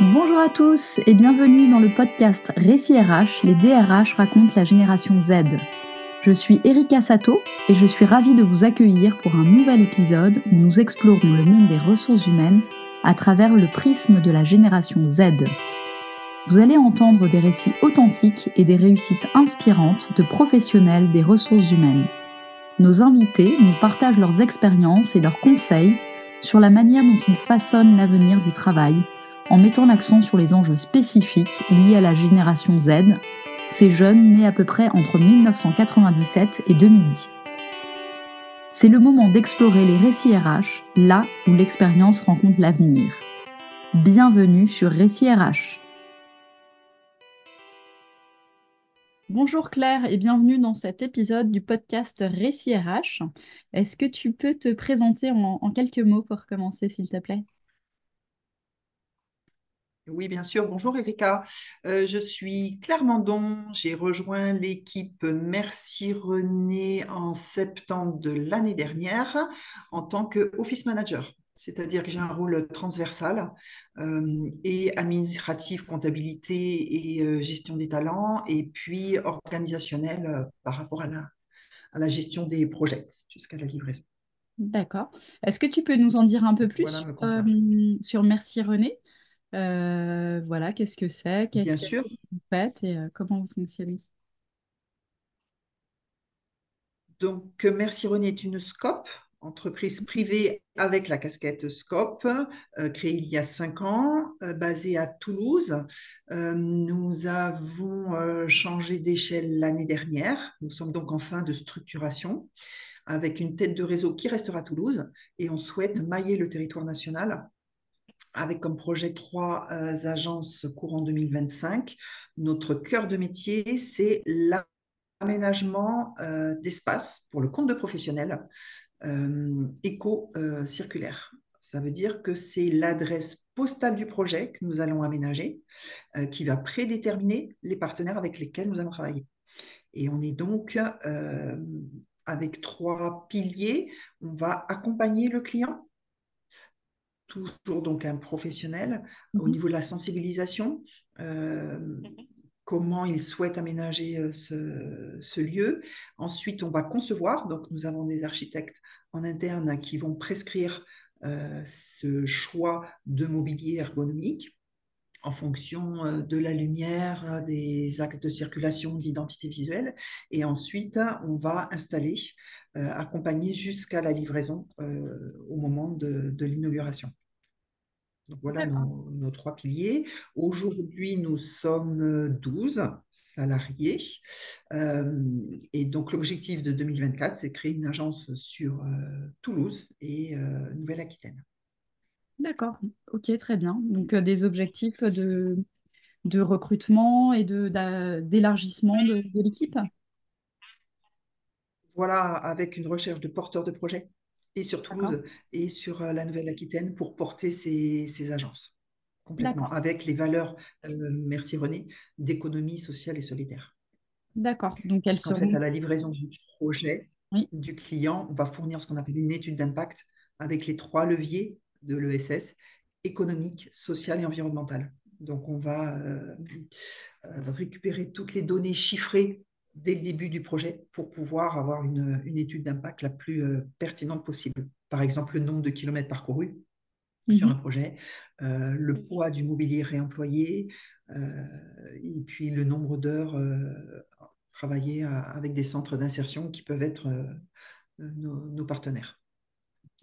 Bonjour à tous et bienvenue dans le podcast Récit RH, les DRH racontent la génération Z. Je suis Erika Sato et je suis ravie de vous accueillir pour un nouvel épisode où nous explorons le monde des ressources humaines à travers le prisme de la génération Z. Vous allez entendre des récits authentiques et des réussites inspirantes de professionnels des ressources humaines. Nos invités nous partagent leurs expériences et leurs conseils sur la manière dont ils façonnent l'avenir du travail en mettant l'accent sur les enjeux spécifiques liés à la génération Z, ces jeunes nés à peu près entre 1997 et 2010. C'est le moment d'explorer les récits RH, là où l'expérience rencontre l'avenir. Bienvenue sur Récits RH. Bonjour Claire et bienvenue dans cet épisode du podcast Récits RH. Est-ce que tu peux te présenter en, en quelques mots pour commencer, s'il te plaît? Oui, bien sûr. Bonjour Erika. Euh, je suis Claire Mandon. J'ai rejoint l'équipe Merci René en septembre de l'année dernière en tant qu'office manager. C'est-à-dire que j'ai un rôle transversal euh, et administratif, comptabilité et euh, gestion des talents, et puis organisationnel par rapport à la, à la gestion des projets jusqu'à la livraison. D'accord. Est-ce que tu peux nous en dire un peu plus sur Merci René? Voilà, qu'est-ce que c'est, qu'est-ce que vous faites et euh, comment vous fonctionnez? Donc, euh, Merci René est une SCOP, entreprise privée avec la casquette SCOP, créée il y a cinq ans, basée à Toulouse. nous avons changé d'échelle l'année dernière. Nous sommes donc en fin de structuration avec une tête de réseau qui restera à Toulouse et on souhaite mailler le territoire national avec comme projet trois euh, agences courant 2025. Notre cœur de métier, c'est l'aménagement euh, d'espace pour le compte de professionnels euh, éco-circulaire. Ça veut dire que c'est l'adresse postale du projet que nous allons aménager qui va prédéterminer les partenaires avec lesquels nous allons travailler. Et on est donc avec trois piliers. On va accompagner le client toujours donc un professionnel au mhm. niveau de la sensibilisation, euh, comment il souhaite aménager euh, ce, lieu. Ensuite, on va concevoir, donc nous avons des architectes en interne qui vont prescrire euh, ce choix de mobilier ergonomique en fonction de la lumière, des axes de circulation, d'identité visuelle. Et ensuite, on va installer, accompagner jusqu'à la livraison au moment de l'inauguration. Donc voilà nos, trois piliers. Aujourd'hui, nous sommes 12 salariés. Euh, et donc l'objectif de 2024, c'est créer une agence sur euh, Toulouse et euh, Nouvelle-Aquitaine. D'accord, ok, très bien. Donc des objectifs de, de recrutement et d'élargissement de, de l'équipe? Voilà, avec une recherche de porteurs de projets et sur Toulouse et sur euh, la Nouvelle-Aquitaine pour porter ces, agences complètement avec les valeurs, euh, merci René, d'économie sociale et solidaire. D'accord. Donc elles seront... En fait, à la livraison du projet du client, on va fournir ce qu'on appelle une étude d'impact avec les trois leviers de l'ESS, économique, social et environnemental. Donc on va euh, récupérer toutes les données chiffrées dès le début du projet pour pouvoir avoir une, étude d'impact la plus euh, pertinente possible. Par exemple, le nombre de kilomètres parcourus sur un mhm. projet, euh, le poids du mobilier réemployé, euh, et puis le nombre d'heures travaillées avec des centres d'insertion qui peuvent être nos, partenaires.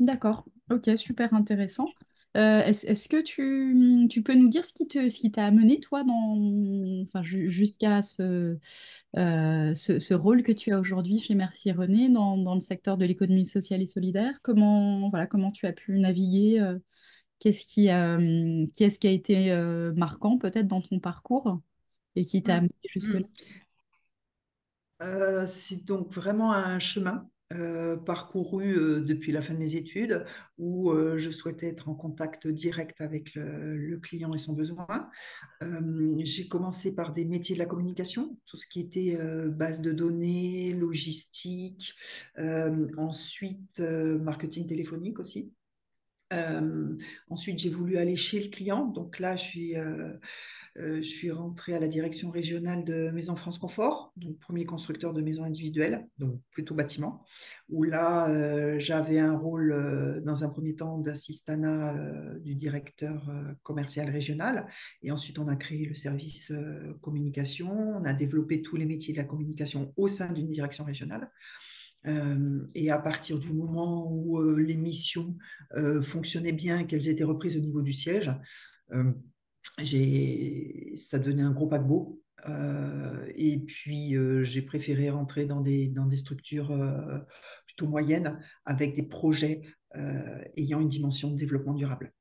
D'accord, ok, super intéressant. Est-ce que tu, tu, peux nous dire ce qui te, ce qui t'a amené, toi, dans, enfin, jusqu'à ce, euh, ce, rôle que tu as aujourd'hui chez Merci René dans, dans, le secteur de l'économie sociale et solidaire? Comment, voilà, comment tu as pu naviguer euh, Qu'est-ce qui, a été euh, marquant peut-être dans ton parcours et qui t'a mmh. amené jusque-là? Mmh. C'est donc vraiment un chemin euh, parcouru euh, depuis la fin de mes études où euh, je souhaitais être en contact direct avec le, client et son besoin. j'ai commencé par des métiers de la communication, tout ce qui était base de données, logistique, ensuite marketing téléphonique aussi. Euh, ensuite, j'ai voulu aller chez le client. Donc là, je suis, euh, euh, je suis rentrée à la direction régionale de Maison France Confort, donc premier constructeur de maisons individuelles, donc plutôt bâtiment, où là, j'avais un rôle, dans un premier temps, d'assistanat du directeur commercial régional. Et ensuite, on a créé le service communication. On a développé tous les métiers de la communication au sein d'une direction régionale. Et à partir du moment où euh, les missions fonctionnaient bien et qu'elles étaient reprises au niveau du siège, ça devenait un gros paquebot. et puis, j'ai préféré rentrer dans des, dans des structures plutôt moyennes avec des projets ayant une dimension de développement durable.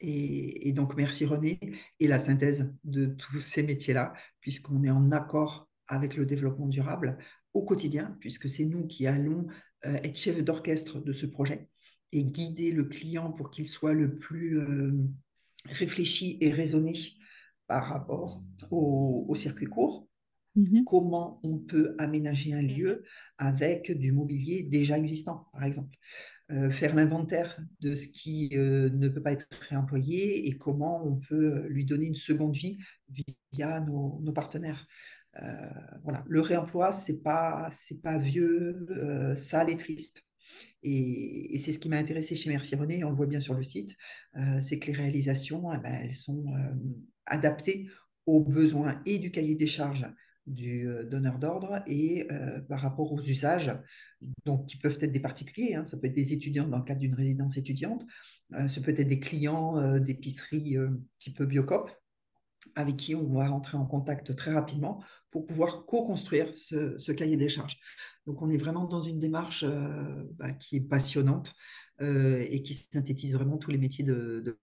Et, donc, merci René, et la synthèse de tous ces métiers-là, puisqu'on est en accord avec le développement durable, au quotidien, puisque c'est nous qui allons euh, être chefs d'orchestre de ce projet et guider le client pour qu'il soit le plus euh, réfléchi et raisonné par rapport au, circuit court. Mhm. Comment on peut aménager un lieu avec du mobilier déjà existant, par exemple. Euh, faire l'inventaire de ce qui ne peut pas être réemployé et comment on peut lui donner une seconde vie via nos, nos partenaires. Euh, voilà, le réemploi, c'est pas, c'est pas vieux, euh, sale et triste. Et, c'est ce qui m'a intéressé chez Merci René, on le voit bien sur le site, euh, c'est que les réalisations, eh ben, elles sont adaptées aux besoins et du cahier des charges du donneur d'ordre et par rapport aux usages, donc qui peuvent être des particuliers, hein. ça peut être des étudiants dans le cadre d'une résidence étudiante, ça peut être des clients d'épicerie type Biocop, avec qui on va rentrer en contact très rapidement pour pouvoir co-construire ce, cahier des charges. Donc on est vraiment dans une démarche euh, bah, qui est passionnante euh, et qui synthétise vraiment tous les métiers de...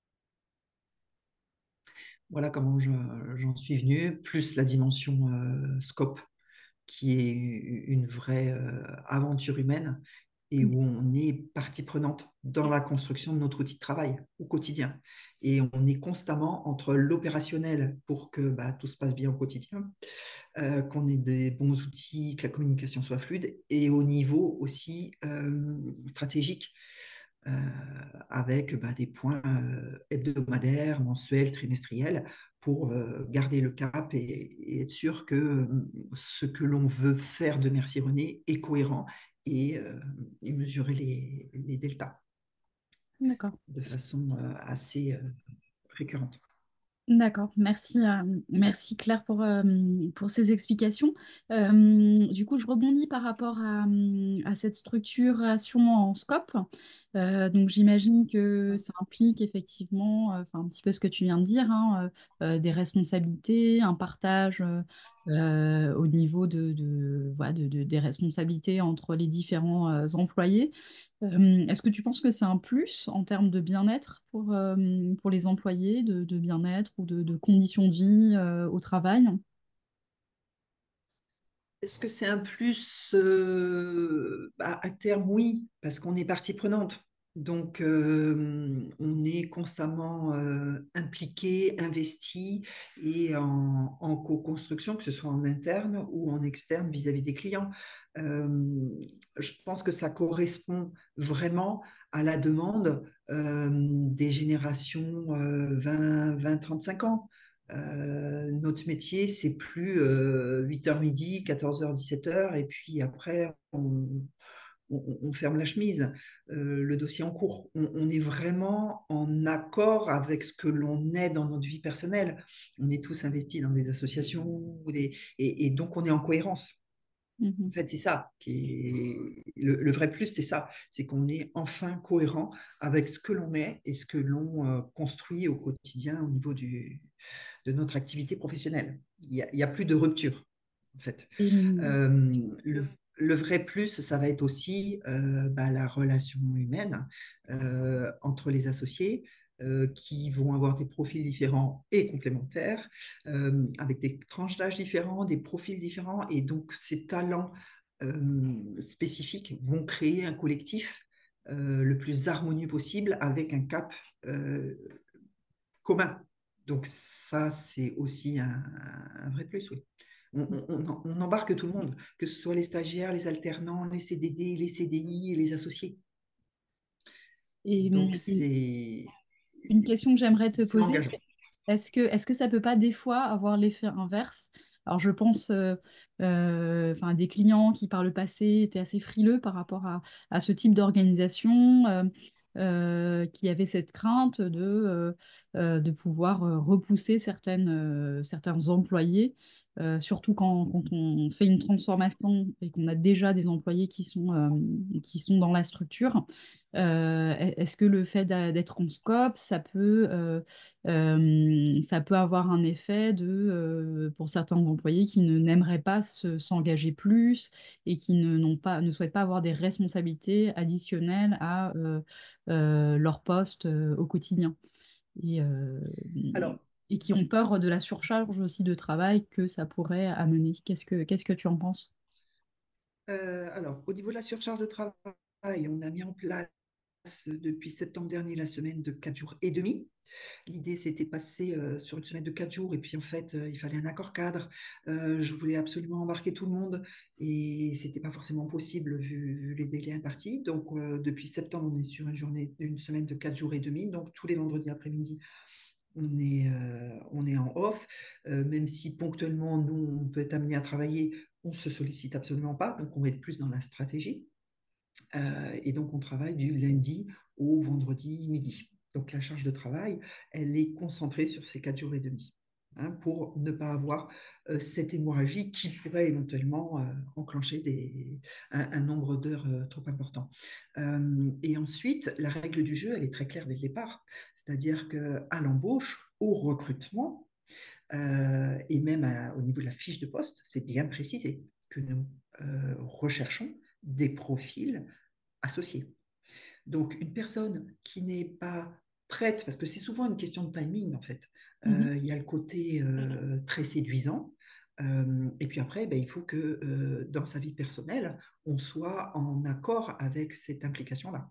Voilà comment j'en suis venu, plus la dimension euh, scope qui est une vraie aventure humaine et où on est partie prenante dans la construction de notre outil de travail au quotidien. Et on est constamment entre l'opérationnel pour que bah, tout se passe bien au quotidien, euh, qu'on ait des bons outils, que la communication soit fluide, et au niveau aussi euh, stratégique. Euh, avec bah, des points hebdomadaires, mensuels, trimestriels, pour garder le cap et, être sûr que ce que l'on veut faire de Merci René est cohérent euh, et, mesurer les, les deltas de façon euh, assez euh, récurrente. D'accord, merci, merci Claire pour, pour ces explications. du coup, je rebondis par rapport à, à cette structuration en scope. donc, j'imagine que ça implique effectivement, enfin, un petit peu ce que tu viens de dire, hein, des responsabilités, un partage euh, au niveau de, de, des responsabilités entre les différents euh, employés. Euh, est-ce que tu penses que c'est un plus en termes de bien-être pour, pour les employés, de, bien-être ou de, conditions de vie au travail? Est-ce que c'est un plus bah, À terme, oui, parce qu'on est partie prenante. Donc, euh, on est constamment euh, impliqué, investi et en, co-construction, que ce soit en interne ou en externe vis-à-vis des clients. Euh, je pense que ça correspond vraiment à la demande des générations 20-35 ans. notre métier, c'est plus 8h midi, 14h, 17h, et puis après, on, ferme la chemise, euh, le dossier en cours. On, est vraiment en accord avec ce que l'on est dans notre vie personnelle. On est tous investis dans des associations et, donc on est en cohérence. Mm-hmm. En fait, c'est ça qui est le, vrai plus, c'est ça, c'est qu'on est enfin cohérent avec ce que l'on est et ce que l'on euh, construit au quotidien au niveau du, de notre activité professionnelle. Il n'y a, plus de rupture, en fait. Euh, le, le vrai plus, ça va être aussi euh, bah, la relation humaine euh, entre les associés euh, qui vont avoir des profils différents et complémentaires, avec des tranches d'âge différents, des profils différents. Et donc, ces talents spécifiques vont créer un collectif le plus harmonieux possible avec un cap commun. Donc, ça, c'est aussi un, un vrai plus, oui on, embarque tout le monde, que ce soit les stagiaires, les alternants, les CDD, les CDI et les associés. Et, Donc, c'est une question que j'aimerais te poser, est-ce que, est-ce que ça peut pas des fois avoir l'effet inverse? Alors je pense euh, euh, à des clients qui par le passé étaient assez frileux par rapport à, à ce type d'organisation, euh, euh, qui avaient cette crainte de, euh, euh, de pouvoir euh, repousser certaines, euh, certains employés, euh, surtout quand, quand on fait une transformation et qu'on a déjà des employés qui sont, euh, qui sont dans la structure. Euh, est-ce que le fait d'être en scope, ça peut, ça peut avoir un effet de, pour certains employés qui n'aimeraient pas se- s'engager plus et qui ne, pas, ne souhaitent pas avoir des responsabilités additionnelles à leur poste au quotidien? Alors, et qui ont peur de la surcharge aussi de travail que ça pourrait amener. Qu'est-ce que, qu'est-ce que tu en penses? euh, alors, au niveau de la surcharge de travail, on a mis en place depuis septembre dernier la semaine de 4 jours et demi. L'idée, c'était passer euh, sur une semaine de 4 jours et puis en fait, euh, il fallait un accord cadre. Euh, je voulais absolument embarquer tout le monde et c'était pas forcément possible vu, les délais impartis. Donc, euh, depuis septembre, on est sur une journée, une semaine de 4 jours et demi. Donc, tous les vendredis après-midi, on est, euh, on est en off. Euh, même si ponctuellement, nous, on peut être amené à travailler, on se sollicite absolument pas. Donc, on être plus dans la stratégie. Euh, et donc, on travaille du lundi au vendredi midi. Donc, la charge de travail, elle est concentrée sur ces quatre jours et demi, hein, pour ne pas avoir euh, cette hémorragie qui pourrait éventuellement euh, enclencher un, nombre d'heures euh, trop important. Et ensuite, la règle du jeu, elle est très claire dès le départ. C'est-à-dire qu'à l'embauche, au recrutement, et même au niveau de la fiche de poste, c'est bien précisé que nous recherchons des profils associés. Donc, une personne qui n'est pas prête, parce que c'est souvent une question de timing en fait, Mhm. Euh, il y a le côté euh, très séduisant. Euh, et puis après, ben, il faut que dans sa vie personnelle, on soit en accord avec cette implication-là.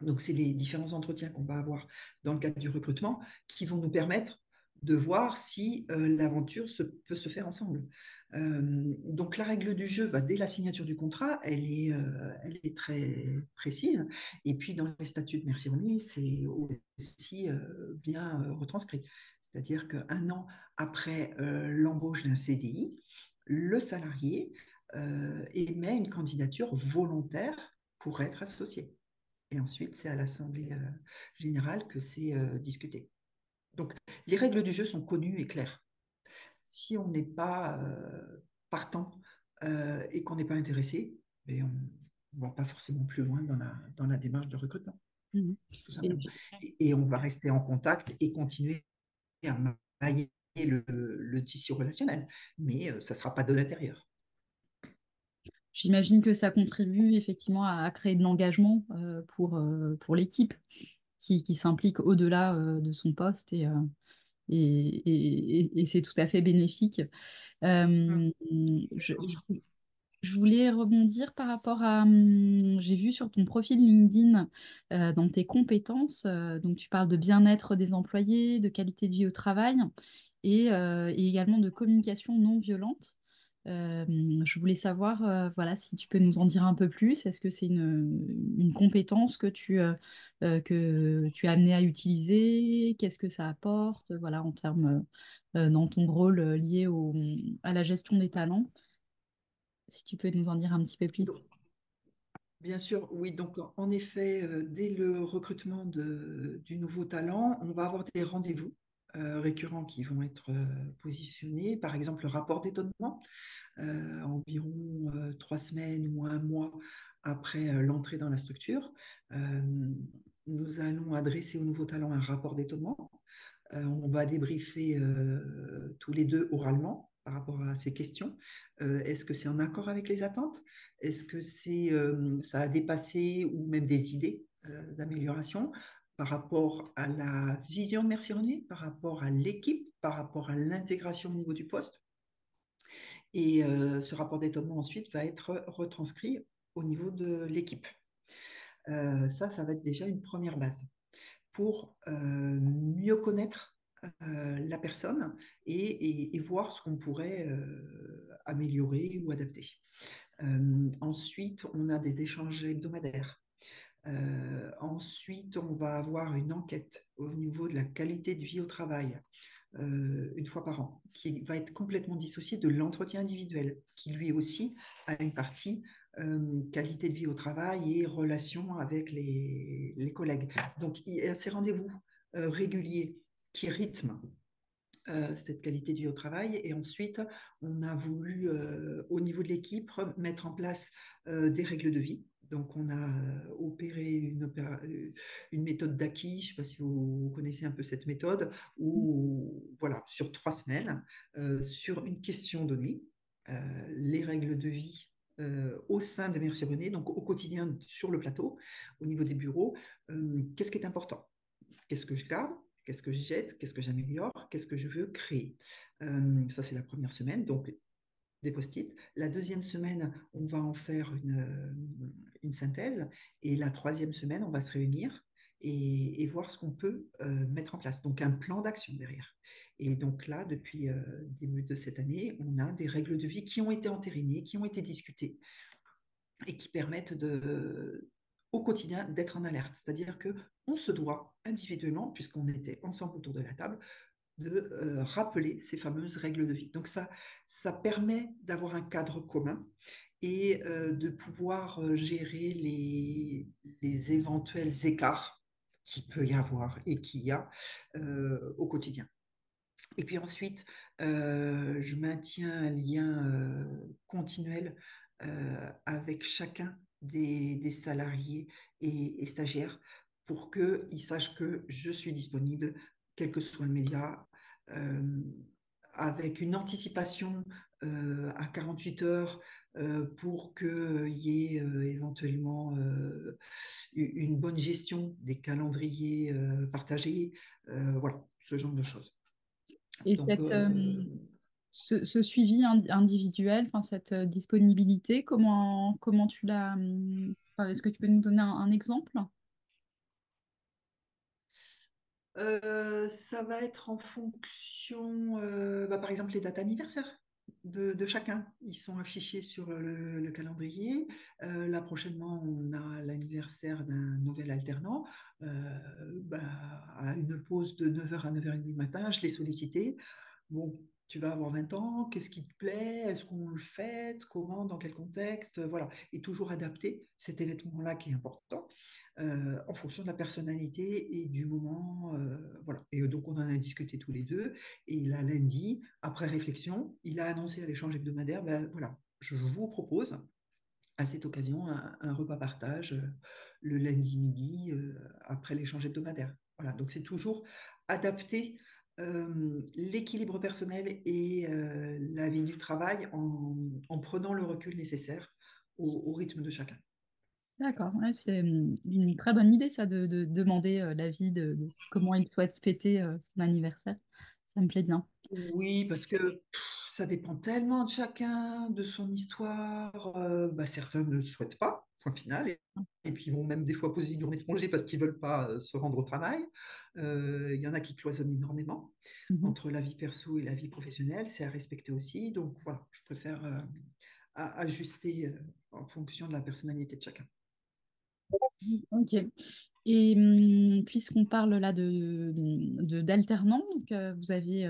Donc, c'est les différents entretiens qu'on va avoir dans le cadre du recrutement qui vont nous permettre de voir si l'aventure peut se faire ensemble. Donc, la règle du jeu, bah, dès la signature du contrat, elle est, très précise. Et puis, dans les statuts de Merci Renier, c'est aussi bien retranscrit. C'est-à-dire qu'un an après euh, l'embauche d'un CDI, le salarié euh, émet une candidature volontaire pour être associé. Et ensuite, c'est à l'Assemblée euh, générale que c'est discuté. Donc, les règles du jeu sont connues et claires. Si on n'est pas partant et qu'on n'est pas intéressé, ben, on ne va pas forcément plus loin dans la, dans la démarche de recrutement, tout Et on va rester en contact et continuer mailler le, le tissu relationnel, mais euh, ça ne sera pas de l'intérieur. J'imagine que ça contribue effectivement à, à créer de l'engagement euh, pour, euh, pour l'équipe qui, qui s'implique au-delà euh, de son poste et, et, et- c'est tout à fait bénéfique. Je. Je- voulais rebondir par rapport à, hum, j'ai vu sur ton profil LinkedIn, euh, dans tes compétences, euh, donc tu parles de bien-être des employés, de qualité de vie au travail et, euh, également de communication non violente. Je voulais savoir, voilà, si tu peux nous en dire un peu plus. Est-ce que c'est une, une compétence que tu, que tu es amené à utiliser? Qu'est-ce que ça apporte, voilà, en termes, dans ton rôle lié au, à la gestion des talents? Si tu peux nous en dire un petit peu plus. Bien sûr, oui. Donc, en effet, euh, dès le recrutement du nouveau talent, on va avoir des rendez-vous euh, récurrents qui vont être euh, positionnés. Par exemple, le rapport d'étonnement, environ trois semaines ou un mois après l'entrée dans la structure. Nous allons adresser au nouveau talent un rapport d'étonnement on va débriefer tous les deux oralement par rapport à ces questions. Euh, est-ce que c'est en accord avec les attentes? Est-ce que c'est, euh, ça a dépassé ou même des idées euh, d'amélioration par rapport à la vision de Merci René, par rapport à l'équipe, par rapport à l'intégration au niveau du poste? Et ce rapport d'étonnement ensuite va être retranscrit au niveau de l'équipe. Ça, ça va être déjà une première base pour mieux connaître la personne et voir ce qu'on pourrait euh, améliorer ou adapter. Euh, ensuite, on a des échanges hebdomadaires. ensuite, on va avoir une enquête au niveau de la qualité de vie au travail. une fois par an, qui va être complètement dissociée de l'entretien individuel, qui lui aussi a une partie qualité de vie au travail et relation avec les, les collègues. Donc, il y a ces rendez-vous réguliers qui rythment cette qualité de vie au travail. Et ensuite, on a voulu, au niveau de l'équipe, mettre en place des règles de vie. Donc, on a opéré une, une méthode d'acquis, je ne sais pas si vous, connaissez un peu cette méthode, où, voilà, sur trois semaines, sur une question donnée, les règles de vie au sein de Merci René, donc au quotidien sur le plateau, au niveau des bureaux, qu'est-ce qui est important? Qu'est-ce que je garde? Qu'est-ce que je jette Qu'est-ce que j'améliore Qu'est-ce que je veux créer Ça, c'est la première semaine. Donc, des post-it. La deuxième semaine, on va en faire une, une, synthèse. Et la troisième semaine, on va se réunir et, voir ce qu'on peut mettre en place. Donc, un plan d'action derrière. Et donc là, depuis le début de cette année, on a des règles de vie qui ont été entérinées, qui ont été discutées et qui permettent de, au quotidien d'être en alerte. C'est-à-dire que on se doit individuellement, puisqu'on était ensemble autour de la table, de euh, rappeler ces fameuses règles de vie. Donc ça, ça permet d'avoir un cadre commun et euh, de pouvoir euh, gérer les, les, éventuels écarts qu'il peut y avoir et qu'il y a au quotidien. Et puis ensuite, je maintiens un lien continuel avec chacun des, salariés et, stagiaires pour qu'ils sachent que je suis disponible, quel que soit le média, euh, avec une anticipation euh, à 48 heures euh, pour qu'il y ait éventuellement une bonne gestion des calendriers partagés, voilà, ce genre de choses. Et cette, ce, suivi individuel, cette euh, disponibilité, comment, comment tu l'as... Hum, est-ce que tu peux nous donner un, exemple? Euh, ça va être en fonction, euh, bah, par exemple, les dates anniversaires de, chacun. Ils sont affichés sur le, calendrier. là, prochainement, on a l'anniversaire d'un nouvel alternant. Bah, à une pause de 9h à 9h30 du matin, je l'ai sollicité. Bon, tu vas avoir 20 ans, qu'est-ce qui te plaît, est-ce qu'on le fait, comment, dans quel contexte, voilà. Et toujours adapter cet événement-là qui est important euh, en fonction de la personnalité et du moment, euh, voilà. Et donc on en a discuté tous les deux, et a lundi, après réflexion, il a annoncé à l'échange hebdomadaire, ben voilà, je vous propose à cette occasion un, repas partage euh, le lundi midi après l'échange hebdomadaire. Voilà, donc c'est toujours adapté euh, l'équilibre personnel et euh, la vie du travail en, prenant le recul nécessaire au, rythme de chacun. D'accord, c'est une très bonne idée ça de, demander euh, l'avis de, comment il souhaite fêter son anniversaire. Ça me plaît bien. Oui, parce que ça dépend tellement de chacun, de son histoire. Bah, certains ne souhaitent pas, point final. Et, et, puis ils vont même des fois poser une journée de congé parce qu'ils ne veulent pas se rendre au travail. Il y en a qui cloisonnent énormément mmh entre la vie perso et la vie professionnelle. C'est à respecter aussi. Donc voilà, je préfère ajuster en fonction de la personnalité de chacun. Ok. Et mmh, puisqu'on parle là de d'alternants, vous avez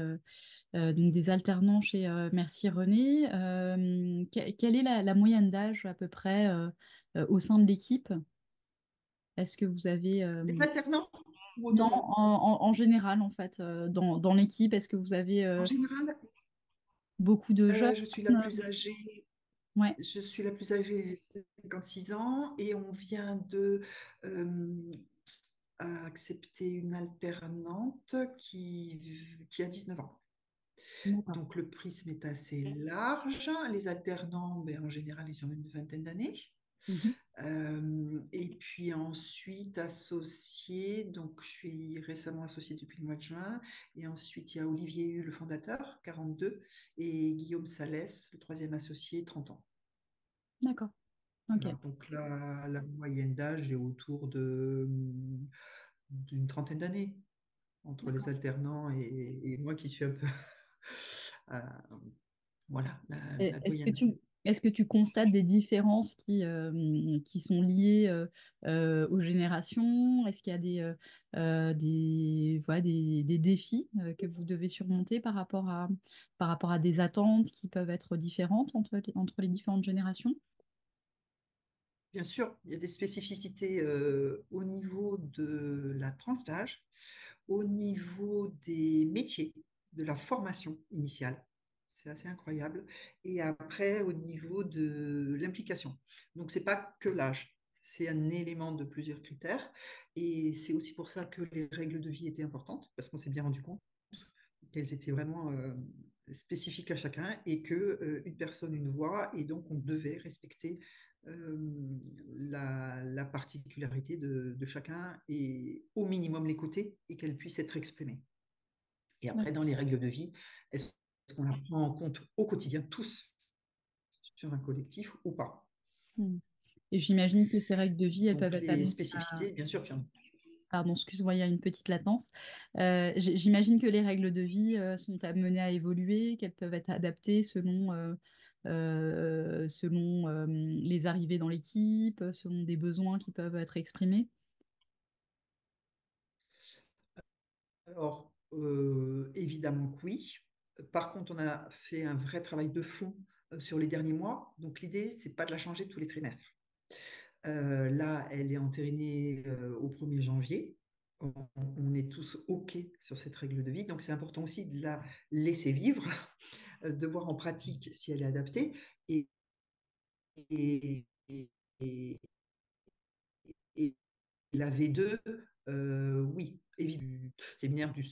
donc des alternants chez Merci René. quelle est la, moyenne d'âge à peu près au sein de l'équipe? Est-ce que vous avez des alternants non, en, général en fait dans, dans l'équipe Est-ce que vous avez en général beaucoup de jeunes? Je suis la plus âgée. Ouais. Je suis la plus âgée, 56 ans, et on vient de accepter une alternante qui, qui a 19 ans. Donc le prisme est assez large. Les alternants, ben, en général, ils ont une vingtaine d'années. Mhm. et puis ensuite, associé, donc je suis récemment associée depuis le mois de juin. Et ensuite, il y a Olivier Hu, le fondateur, 42, et Guillaume Salès, le troisième associé, 30 ans. D'accord. donc la, la moyenne d'âge est autour de d'une trentaine d'années entre les alternants et, moi qui suis un peu voilà. Est-ce que tu Est-ce que tu constates des différences qui, euh, qui sont liées euh, euh, aux générations? Est-ce qu'il y a des, des, voilà, des, des défis que vous devez surmonter par rapport à, par rapport à des attentes qui peuvent être différentes entre les, entre les différentes générations? Bien sûr, il y a des spécificités au niveau de la tranche d'âge, au niveau des métiers, de la formation initiale. C'est assez incroyable. Et après, au niveau de l'implication. Donc, c'est pas que l'âge, c'est un élément de plusieurs critères. Et c'est aussi pour ça que les règles de vie étaient importantes, parce qu'on s'est bien rendu compte qu'elles étaient vraiment euh, spécifiques à chacun et que euh, une personne, une voix, et donc on devait respecter euh, la, la particularité de, de chacun et au minimum l'écouter et qu'elle puisse être exprimée. Et après, dans les règles de vie, est-ce qu'on la prend en compte au quotidien, tous, sur un collectif ou pas? Hmm. Et j'imagine que ces règles de vie, elles Donc, peuvent être les à... spécificités, bien sûr qu'il y en a. Pardon, excuse-moi, il y a une petite latence. Euh, j'imagine que les règles de vie euh, sont amenées à évoluer, qu'elles peuvent être adaptées selon, euh, euh, selon euh, les arrivées dans l'équipe, selon des besoins qui peuvent être exprimés? Alors, euh, évidemment que oui. Par contre, on a fait un vrai travail de fond euh, sur les derniers mois. Donc, l'idée, c'est pas de la changer tous les trimestres. Euh, là, elle est entérinée euh, au 1er janvier. On, est tous OK sur cette règle de vie. Donc, c'est important aussi de la laisser vivre, de voir en pratique si elle est adaptée. Et, la V2, euh, oui, évidemment, séminaire du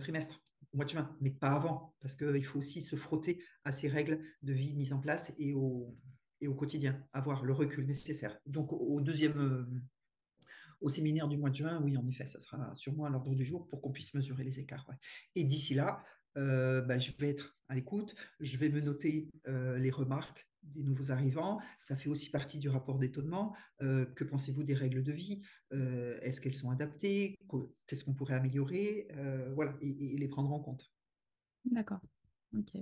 trimestre, mois de juin, mais pas avant, parce qu'il faut aussi se frotter à ces règles de vie mises en place et au, et au quotidien, avoir le recul nécessaire. Donc, au deuxième, euh, au séminaire du mois de juin, oui, en effet, ça sera sûrement à l'ordre du jour pour qu'on puisse mesurer les écarts. Et d'ici là, euh, bah, je vais être à l'écoute, je vais me noter euh, les remarques des nouveaux arrivants. Ça fait aussi partie du rapport d'étonnement. Euh, que pensez-vous des règles de vie? Euh, Est-ce qu'elles sont adaptées? Qu'est-ce qu'on pourrait améliorer? Euh, Voilà, et, les prendre en compte. D'accord. Ok.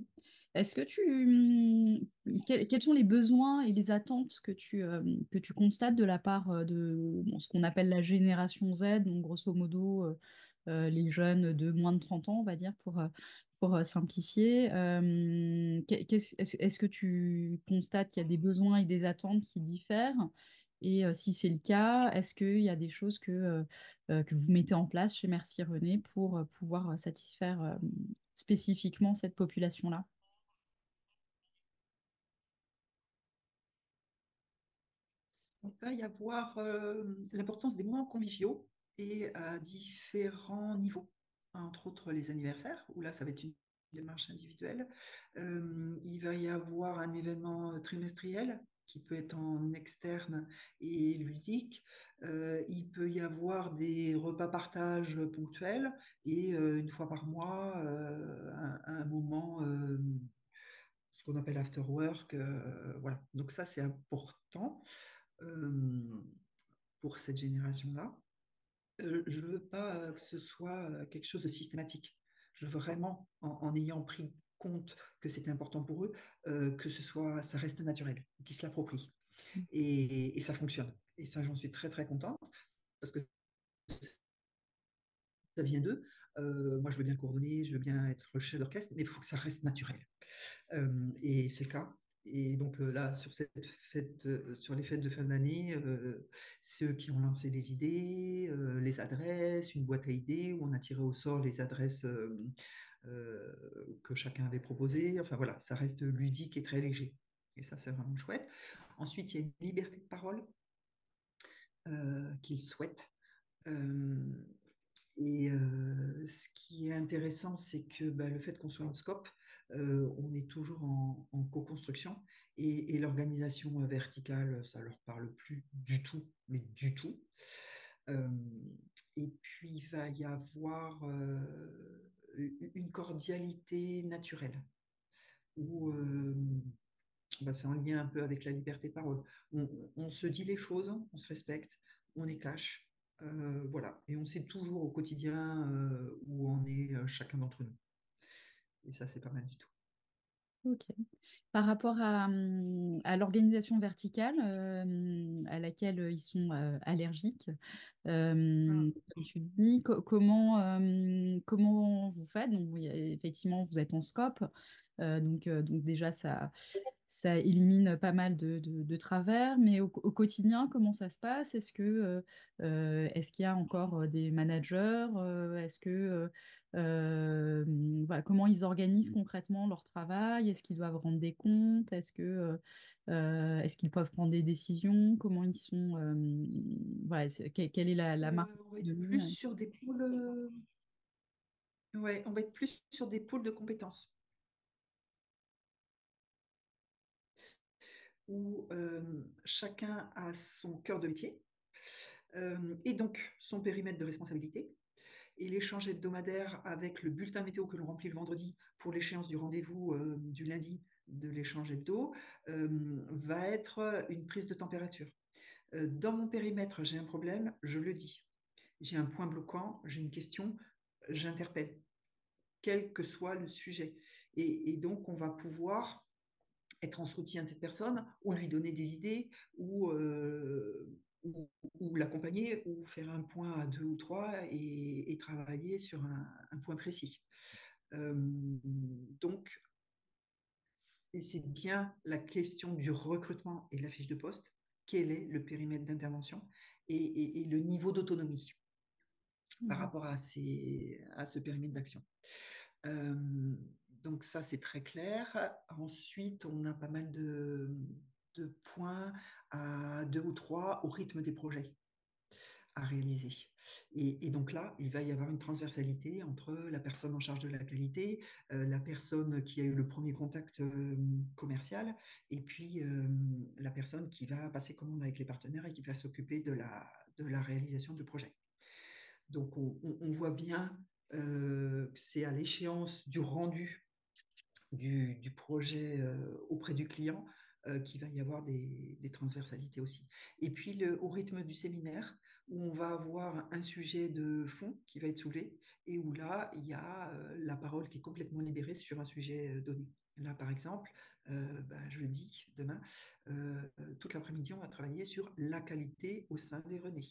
Est-ce que tu, hum, quels, sont les besoins et les attentes que tu, que tu constates de la part de ce qu'on appelle la génération Z, donc grosso modo les jeunes de moins de 30 ans, on va dire, pour, pour simplifier. Est-ce, que tu constates qu'il y a des besoins et des attentes qui diffèrent? Et si c'est le cas, est-ce qu'il y a des choses que, que vous mettez en place chez Merci René pour pouvoir satisfaire spécifiquement cette population-là? Il va y avoir l'importance des moments conviviaux et à différents niveaux, entre autres les anniversaires, où là, ça va être une démarche individuelle. Il va y avoir un événement trimestriel qui peut être en externe et ludique. Il peut y avoir des repas partage ponctuels et une fois par mois, un, un moment, ce qu'on appelle after work. voilà. Donc ça, c'est important pour cette génération-là. Euh, je ne veux pas euh, que ce soit euh, quelque chose de systématique. Je veux vraiment, en, en ayant pris compte que c'était important pour eux, euh, que ce soit, ça reste naturel, qu'ils se l'approprient. Et, et ça fonctionne. Et ça, j'en suis très, très contente parce que ça vient d'eux. Euh, moi, je veux bien coordonner, je veux bien être le chef d'orchestre, mais il faut que ça reste naturel. Euh, et c'est le cas. Et donc euh, là, euh, sur les fêtes de fin d'année, euh, c'est eux qui ont lancé les idées, euh, les adresses, une boîte à idées où on a tiré au sort les adresses que chacun avait proposées. Enfin voilà, ça reste ludique et très léger. Et ça, c'est vraiment chouette. Ensuite, il y a une liberté de parole qu'ils souhaitent. Et ce qui est intéressant, c'est que bah, le fait qu'on soit en scope, euh, on est toujours en, co-construction et, l'organisation verticale, ça leur parle plus du tout, mais du tout. Euh, et puis, il va y avoir euh, une cordialité naturelle où euh, bah, c'est en lien un peu avec la liberté de parole. On, se dit les choses, on se respecte, on est cash. Euh, voilà, et on sait toujours au quotidien euh, où en est euh, chacun d'entre nous. Et ça, c'est pas mal du tout. Ok. Par rapport à, hum, à l'organisation verticale euh, à laquelle ils sont euh, allergiques, euh, Ah, comme tu dis, co- comment, euh, comment vous faites? Donc, effectivement, vous êtes en scope. Euh, donc, euh, donc déjà, ça, ça élimine pas mal de, de- de travers, mais au, au quotidien, comment ça se passe? Est-ce que, euh, euh, est-ce qu'il y a encore euh, des managers? Euh, est-ce que, euh, voilà, comment ils organisent concrètement leur travail? Est-ce qu'ils doivent rendre des comptes? Est-ce que, euh, est-ce qu'ils peuvent prendre des décisions? Comment ils sont, euh, voilà, quelle est la, la marque on va de plus sur des pôles, ouais, on va être plus sur des pôles de compétences où chacun a son cœur de métier et donc son périmètre de responsabilité. Et l'échange hebdomadaire avec le bulletin météo que l'on remplit le vendredi pour l'échéance du rendez-vous euh, du lundi de l'échange hebdo euh, va être une prise de température. Euh, dans mon périmètre, j'ai un problème, je le dis. J'ai un point bloquant, j'ai une question, j'interpelle, quel que soit le sujet. Et, donc, on va pouvoir être en soutien de cette personne ou lui donner des idées ou, ou, ou l'accompagner ou faire un point à deux ou trois et, et travailler sur un, un point précis. Euh, donc, c'est bien la question du recrutement et de la fiche de poste. Quel est le périmètre d'intervention et, et, et, le niveau d'autonomie par Mhm. rapport à, ces, à ce périmètre d'action. Euh, donc ça, c'est très clair. Ensuite, on a pas mal de, de points à deux ou trois au rythme des projets à réaliser. Et, donc là, il va y avoir une transversalité entre la personne en charge de la qualité, euh, la personne qui a eu le premier contact euh, commercial, et puis euh, la personne qui va passer commande avec les partenaires et qui va s'occuper de la, de la réalisation du projet. Donc on, voit bien que c'est à l'échéance du rendu du, du projet auprès du client euh, qu'il va y avoir des, transversalités aussi. Et puis au rythme du séminaire, où on va avoir un sujet de fond qui va être soulevé et où là, il y a euh, la parole qui est complètement libérée sur un sujet euh, donné. Là, par exemple, euh, bah, je le dis demain, toute l'après-midi, on va travailler sur la qualité au sein des René,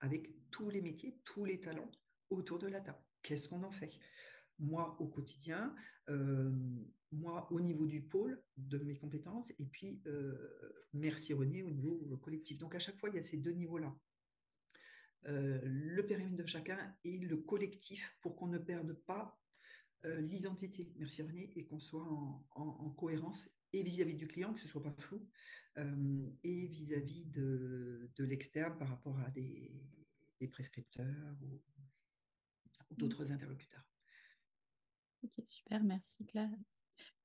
avec tous les métiers, tous les talents autour de la table. Qu'est-ce qu'on en fait? Moi au quotidien, moi au niveau du pôle de mes compétences, et puis euh, merci René au niveau collectif. Donc à chaque fois, il y a ces deux niveaux-là. Euh, le périmètre de chacun et le collectif pour qu'on ne perde pas euh, l'identité, merci René, et qu'on soit en, en, en, cohérence et vis-à-vis du client, que ce ne soit pas flou, euh, et vis-à-vis de, de l'externe par rapport à des, des prescripteurs ou, ou d'autres interlocuteurs. Ok, super, merci Claire.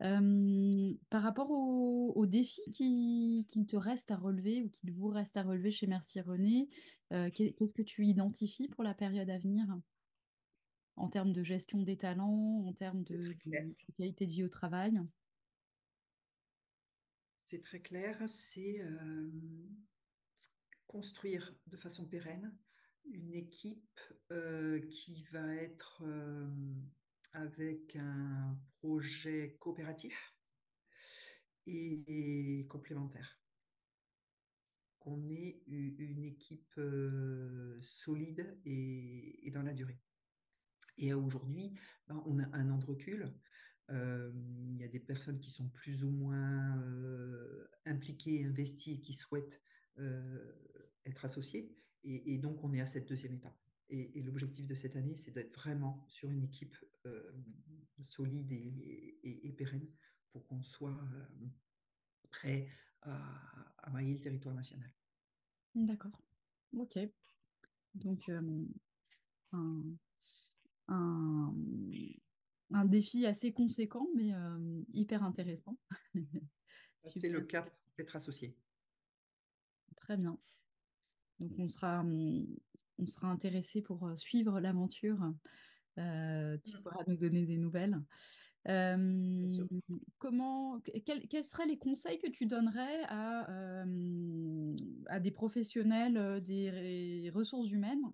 Euh, par rapport aux, défis qui, qui, te restent à relever ou qui vous restent à relever chez Mercier René, euh, qu'est-ce que tu identifies pour la période à venir? En termes de gestion des talents, en termes de, qualité de vie au travail? C'est très clair, c'est euh, construire de façon pérenne une équipe qui va être avec un projet coopératif et, complémentaire. Qu'on ait une équipe euh, solide et, dans la durée. Et aujourd'hui, ben, on a un an de recul. Euh, il y a des personnes qui sont plus ou moins euh, impliquées, investies, qui souhaitent être associées. Et, donc, on est à cette deuxième étape. Et, et l'objectif de cette année, c'est d'être vraiment sur une équipe euh, solide et, et, pérenne pour qu'on soit euh, prêt à, à, mailler le territoire national. D'accord. Ok. Donc, euh, un, un, un, défi assez conséquent, mais hyper intéressant. C'est le cap d'être associé. Très bien. Donc, on sera, on sera intéressé pour suivre l'aventure. Euh, tu pourras nous donner des nouvelles. Euh, comment, quels, quels, seraient les conseils que tu donnerais à, euh, à des professionnels des ressources humaines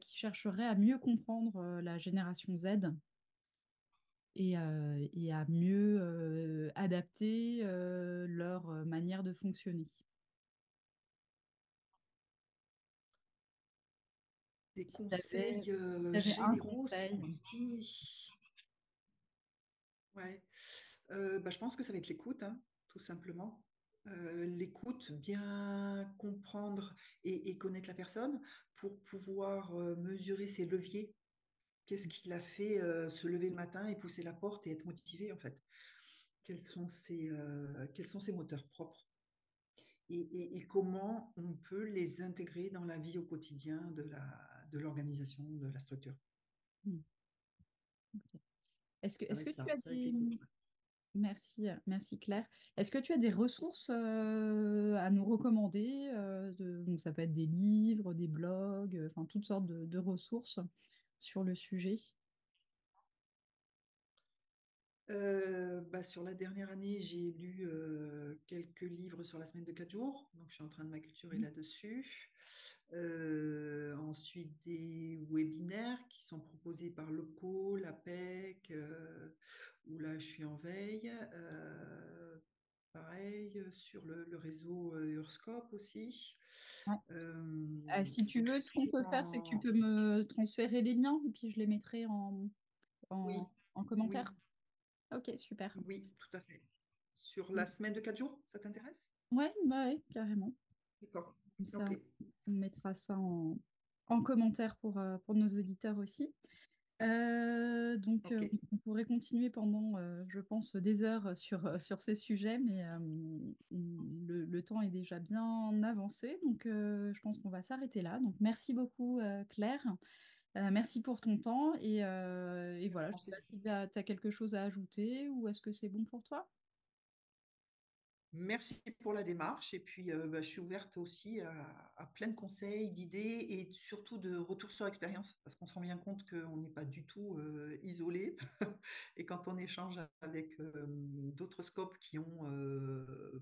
qui chercheraient à mieux comprendre la génération Z et, à mieux adapter leur manière de fonctionner? Des conseils généraux Ouais. Bah, je pense que ça va être l'écoute, hein, tout simplement. l'écoute, bien comprendre et, connaître la personne pour pouvoir mesurer ses leviers. Qu'est-ce qui l'a fait se lever le matin et pousser la porte et être motivé en fait quels sont, ses, quels sont ses moteurs propres? Et, comment on peut les intégrer dans la vie au quotidien de l'organisation, de, de la structure. Mmh. Est-ce que, est que tu as des... Merci, merci Claire. Est-ce que tu as des ressources à nous recommander donc Ça peut être des livres, des blogs, enfin toutes sortes de, ressources sur le sujet? Bah, sur la dernière année, j'ai lu quelques livres sur la semaine de 4 jours, donc je suis en train de m'acculturer mmh. là-dessus. ensuite, des webinaires qui sont proposés par Loco, l'APEC, où là je suis en veille. pareil, sur le, réseau Urscope aussi. Si tu veux, ce qu'on peut faire, c'est que tu peux me transférer les liens et puis je les mettrai en, en, commentaire. Ok, super. Oui, tout à fait. Sur la semaine de 4 jours, ça t'intéresse? Ouais, bah ouais, carrément. D'accord. On mettra ça en, commentaire pour, euh, pour nos auditeurs aussi. Euh, donc, euh, on pourrait continuer pendant, je pense, des heures sur, sur ces sujets, mais le, le, temps est déjà bien avancé. Donc, je pense qu'on va s'arrêter là. Donc, merci beaucoup, Claire. Merci pour ton temps. Et, et voilà, je sais pas si tu as, quelque chose à ajouter ou est-ce que c'est bon pour toi? Merci pour la démarche et puis bah, je suis ouverte aussi à, plein de conseils, d'idées et surtout de retours sur expérience parce qu'on se rend bien compte qu'on n'est pas du tout isolé et quand on échange avec d'autres scopes qui ont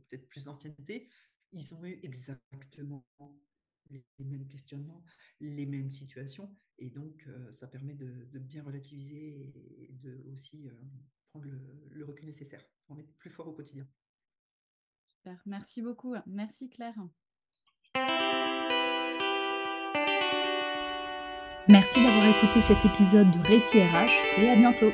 peut-être plus d'ancienneté, ils ont eu exactement les mêmes questionnements, les mêmes situations et donc ça permet de, bien relativiser et de aussi prendre le recul nécessaire pour être plus fort au quotidien. Merci beaucoup. Merci Claire. Merci d'avoir écouté cet épisode de Récit RH et à bientôt.